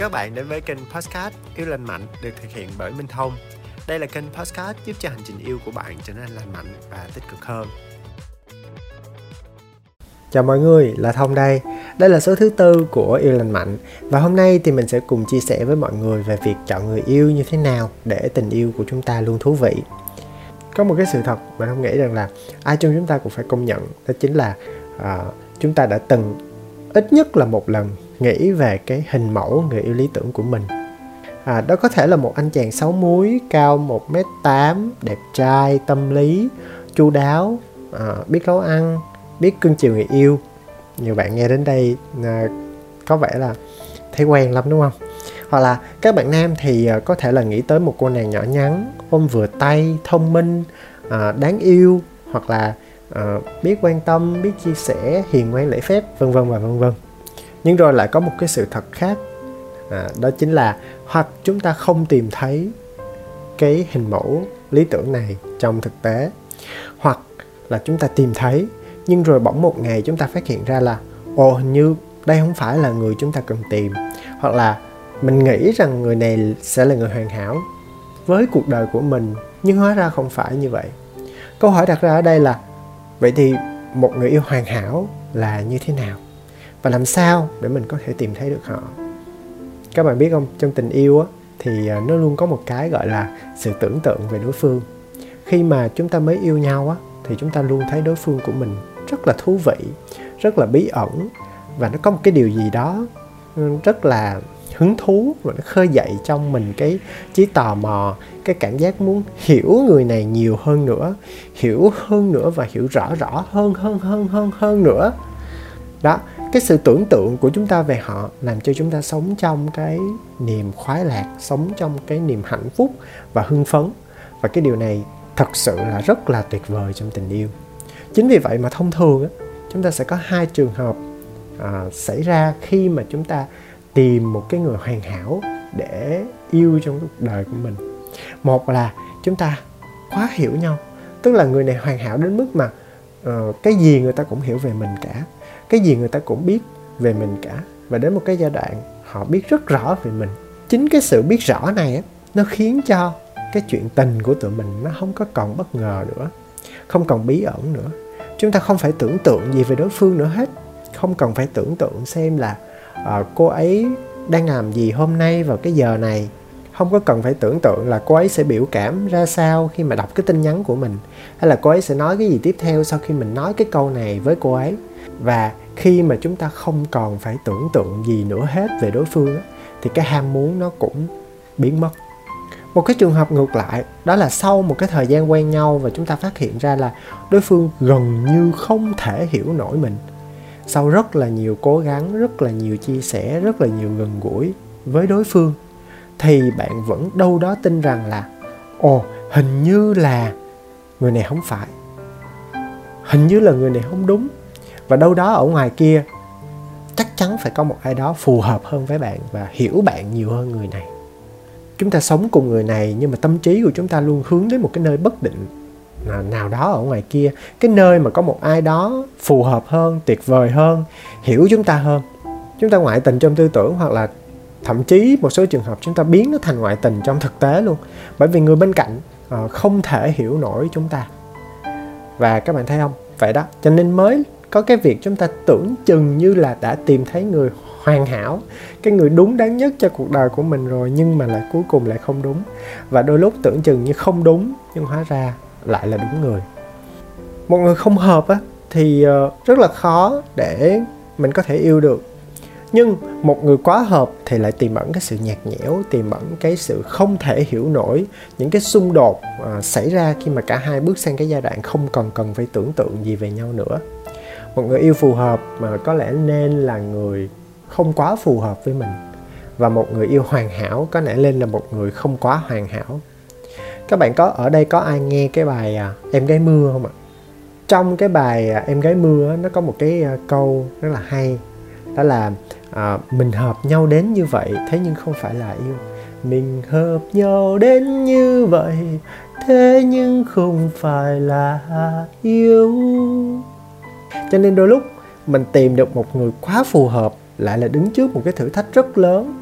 các bạn đến với kênh Podcast Yêu Lành Mạnh được thực hiện bởi Minh Thông. Đây là kênh Podcast giúp cho hành trình yêu của bạn trở nên lành mạnh và tích cực hơn. Chào mọi người, là Thông đây. Đây là số thứ tư của Yêu Lành Mạnh và hôm nay thì mình sẽ cùng chia sẻ với mọi người về việc chọn người yêu như thế nào để tình yêu của chúng ta luôn thú vị. Có một cái sự thật mà không nghĩ rằng là ai trong chúng ta cũng phải công nhận đó chính là uh, chúng ta đã từng ít nhất là một lần nghĩ về cái hình mẫu người yêu lý tưởng của mình. À, đó có thể là một anh chàng sáu múi cao 1m8 đẹp trai tâm lý chu đáo à, biết nấu ăn biết cưng chiều người yêu. Nhiều bạn nghe đến đây à, có vẻ là thấy quen lắm đúng không? Hoặc là các bạn nam thì à, có thể là nghĩ tới một cô nàng nhỏ nhắn ôm vừa tay thông minh à, đáng yêu hoặc là à, biết quan tâm biết chia sẻ hiền ngoan lễ phép vân vân và vân vân nhưng rồi lại có một cái sự thật khác. À, đó chính là hoặc chúng ta không tìm thấy cái hình mẫu lý tưởng này trong thực tế hoặc là chúng ta tìm thấy nhưng rồi bỗng một ngày chúng ta phát hiện ra là ồ hình như đây không phải là người chúng ta cần tìm. Hoặc là mình nghĩ rằng người này sẽ là người hoàn hảo với cuộc đời của mình nhưng hóa ra không phải như vậy. Câu hỏi đặt ra ở đây là vậy thì một người yêu hoàn hảo là như thế nào? Và làm sao để mình có thể tìm thấy được họ? Các bạn biết không? Trong tình yêu á, thì à, nó luôn có một cái gọi là sự tưởng tượng về đối phương. Khi mà chúng ta mới yêu nhau á, thì chúng ta luôn thấy đối phương của mình rất là thú vị rất là bí ẩn và nó có một cái điều gì đó ừ, rất là hứng thú và nó khơi dậy trong mình cái trí tò mò cái cảm giác muốn hiểu người này nhiều hơn nữa hiểu hơn nữa và hiểu rõ rõ hơn hơn hơn hơn hơn nữa. Đó cái sự tưởng tượng của chúng ta về họ làm cho chúng ta sống trong cái niềm khoái lạc sống trong cái niềm hạnh phúc và hưng phấn. Và cái điều này thật sự là rất là tuyệt vời trong tình yêu. Chính vì vậy mà thông thường chúng ta sẽ có hai trường hợp à, xảy ra khi mà chúng ta tìm một cái người hoàn hảo để yêu trong cuộc đời của mình. Một là chúng ta quá hiểu nhau tức là người này hoàn hảo đến mức mà uh, cái gì người ta cũng hiểu về mình cả cái gì người ta cũng biết về mình cả. Và đến một cái giai đoạn họ biết rất rõ về mình. Chính cái sự biết rõ này á nó khiến cho cái chuyện tình của tụi mình nó không có còn bất ngờ nữa không còn bí ẩn nữa. Chúng ta không phải tưởng tượng gì về đối phương nữa hết. Không cần phải tưởng tượng xem là uh, cô ấy đang làm gì hôm nay vào cái giờ này không có cần phải tưởng tượng là cô ấy sẽ biểu cảm ra sao khi mà đọc cái tin nhắn của mình, hay là cô ấy sẽ nói cái gì tiếp theo sau khi mình nói cái câu này với cô ấy. Và khi mà chúng ta không còn phải tưởng tượng gì nữa hết về đối phương thì cái ham muốn nó cũng biến mất. Một cái trường hợp ngược lại, đó là sau một cái thời gian quen nhau và chúng ta phát hiện ra là đối phương gần như không thể hiểu nổi mình. Sau rất là nhiều cố gắng, rất là nhiều chia sẻ, rất là nhiều gần gũi với đối phương thì bạn vẫn đâu đó tin rằng là, ồ, hình như là người này không phải. Hình như là người này không đúng. Và đâu đó ở ngoài kia, chắc chắn phải có một ai đó phù hợp hơn với bạn và hiểu bạn nhiều hơn người này. Chúng ta sống cùng người này, nhưng mà tâm trí của chúng ta luôn hướng đến một cái nơi bất định nào đó ở ngoài kia. Cái nơi mà có một ai đó phù hợp hơn, tuyệt vời hơn, hiểu chúng ta hơn. Chúng ta ngoại tình trong tư tưởng hoặc là thậm chí một số trường hợp chúng ta biến nó thành ngoại tình trong thực tế luôn. Bởi vì người bên cạnh uh, không thể hiểu nổi chúng ta. Và các bạn thấy không? Vậy đó. Cho nên mới có cái việc chúng ta tưởng chừng như là đã tìm thấy người hoàn hảo cái người đúng đắn nhất cho cuộc đời của mình rồi nhưng mà lại cuối cùng lại không đúng. Và đôi lúc tưởng chừng như không đúng nhưng hóa ra lại là đúng người. Một người không hợp á thì ờ, rất là khó để mình có thể yêu được nhưng một người quá hợp thì lại tiềm ẩn cái sự nhạt nhẽo tiềm ẩn cái sự không thể hiểu nổi những cái xung đột à, xảy ra khi mà cả hai bước sang cái giai đoạn không còn cần phải tưởng tượng gì về nhau nữa. Một người yêu phù hợp mà có lẽ nên là người không quá phù hợp với mình. Và một người yêu hoàn hảo có lẽ nên là một người không quá hoàn hảo. Các bạn có ở đây có ai nghe cái bài à, em gái mưa không ạ? Trong cái bài à, em gái mưa nó có một cái à, câu rất là hay đó là à, mình hợp nhau đến như vậy thế nhưng không phải là yêu. Mình hợp nhau đến như vậy thế nhưng không phải là yêu. Cho nên đôi lúc mình tìm được một người quá phù hợp lại là đứng trước một cái thử thách rất lớn.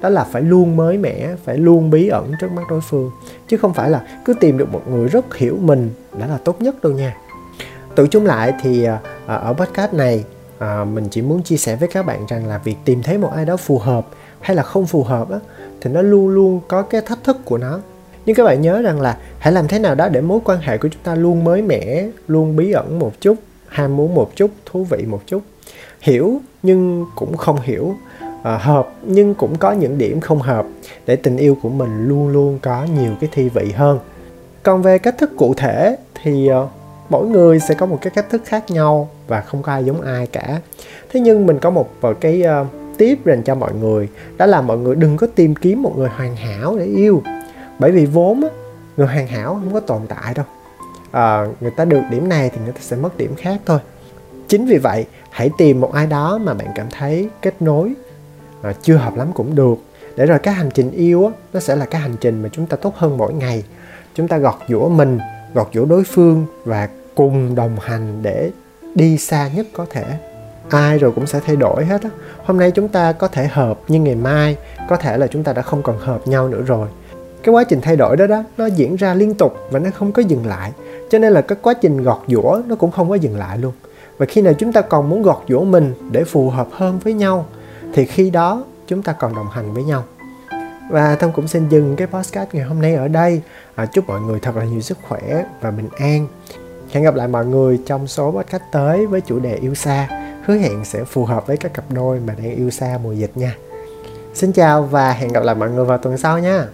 Đó là phải luôn mới mẻ phải luôn bí ẩn trước mắt đối phương. Chứ không phải là cứ tìm được một người rất hiểu mình đã là tốt nhất đâu nha. Tự chung lại thì à, à, ở podcast này à, mình chỉ muốn chia sẻ với các bạn rằng là việc tìm thấy một ai đó phù hợp hay là không phù hợp á, thì nó luôn luôn có cái thách thức của nó. Nhưng các bạn nhớ rằng là hãy làm thế nào đó để mối quan hệ của chúng ta luôn mới mẻ luôn bí ẩn một chút ham muốn một chút thú vị một chút. Hiểu nhưng cũng không hiểu à, hợp nhưng cũng có những điểm không hợp để tình yêu của mình luôn luôn có nhiều cái thi vị hơn. Còn về cách thức cụ thể thì uh, mỗi người sẽ có một cái cách thức khác nhau và không có ai giống ai cả. Thế nhưng mình có một cái uh, tip dành cho mọi người đó là mọi người đừng có tìm kiếm một người hoàn hảo để yêu. Bởi vì vốn á, người hoàn hảo không có tồn tại đâu. À, người ta được điểm này thì người ta sẽ mất điểm khác thôi. Chính vì vậy hãy tìm một ai đó mà bạn cảm thấy kết nối à, chưa hợp lắm cũng được. Để rồi cái hành trình yêu á, nó sẽ là cái hành trình mà chúng ta tốt hơn mỗi ngày. Chúng ta gọt giũa mình gọt giũa đối phương và cùng đồng hành để đi xa nhất có thể. Ai rồi cũng sẽ thay đổi hết á. Hôm nay chúng ta có thể hợp nhưng ngày mai có thể là chúng ta đã không còn hợp nhau nữa rồi. Cái quá trình thay đổi đó đó nó diễn ra liên tục và nó không có dừng lại. Cho nên là cái quá trình gọt giũa nó cũng không có dừng lại luôn. Và khi nào chúng ta còn muốn gọt giũa mình để phù hợp hơn với nhau thì khi đó chúng ta còn đồng hành với nhau. Và thông cũng xin dừng cái podcast ngày hôm nay ở đây. À, chúc mọi người thật là nhiều sức khỏe và bình an hẹn gặp lại mọi người trong số podcast tới với chủ đề yêu xa. Hứa hẹn sẽ phù hợp với các cặp đôi mà đang yêu xa mùa dịch nha. Xin chào và hẹn gặp lại mọi người vào tuần sau nha.